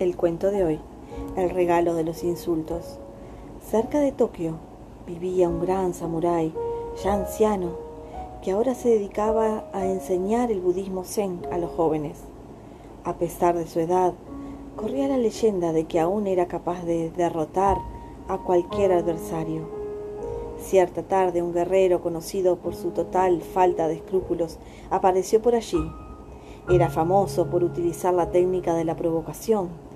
El cuento de hoy, el regalo de los insultos. Cerca de Tokio vivía un gran samurái, ya anciano, que ahora se dedicaba a enseñar el budismo zen a los jóvenes. A pesar de su edad, corría la leyenda de que aún era capaz de derrotar a cualquier adversario. Cierta tarde un guerrero conocido por su total falta de escrúpulos apareció por allí. Era famoso por utilizar la técnica de la provocación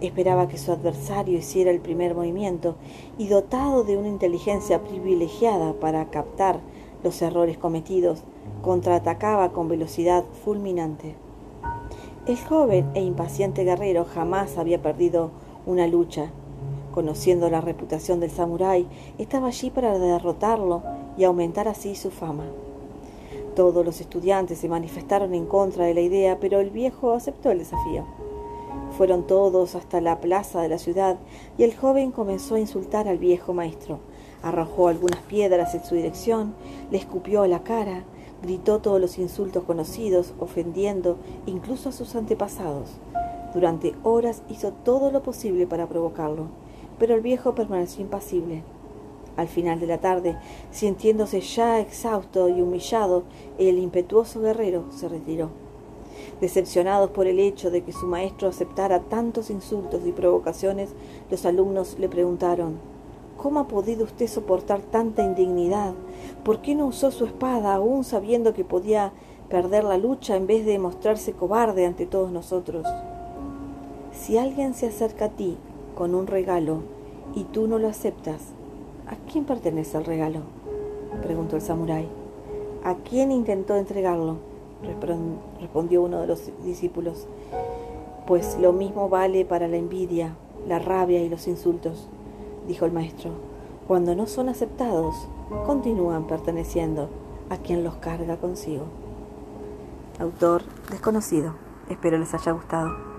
Esperaba que su adversario hiciera el primer movimiento y dotado de una inteligencia privilegiada para captar los errores cometidos, contraatacaba con velocidad fulminante. El joven e impaciente guerrero jamás había perdido una lucha. Conociendo la reputación del samurái, estaba allí para derrotarlo y aumentar así su fama. Todos los estudiantes se manifestaron en contra de la idea, pero el viejo aceptó el desafío. Fueron todos hasta la plaza de la ciudad y el joven comenzó a insultar al viejo maestro. Arrojó algunas piedras en su dirección, le escupió a la cara, gritó todos los insultos conocidos, ofendiendo incluso a sus antepasados. Durante horas hizo todo lo posible para provocarlo, pero el viejo permaneció impasible. Al final de la tarde, sintiéndose ya exhausto y humillado, el impetuoso guerrero se retiró. Decepcionados por el hecho de que su maestro aceptara tantos insultos y provocaciones, los alumnos le preguntaron ¿Cómo ha podido usted soportar tanta indignidad? ¿Por qué no usó su espada aún sabiendo que podía perder la lucha en vez de mostrarse cobarde ante todos nosotros? Si alguien se acerca a ti con un regalo y tú no lo aceptas, ¿a quién pertenece el regalo? preguntó el samurái. ¿A quién intentó entregarlo? Respondió uno de los discípulos, pues lo mismo vale para la envidia, la rabia y los insultos, dijo el maestro. Cuando no son aceptados, continúan perteneciendo a quien los carga consigo. Autor desconocido. Espero les haya gustado.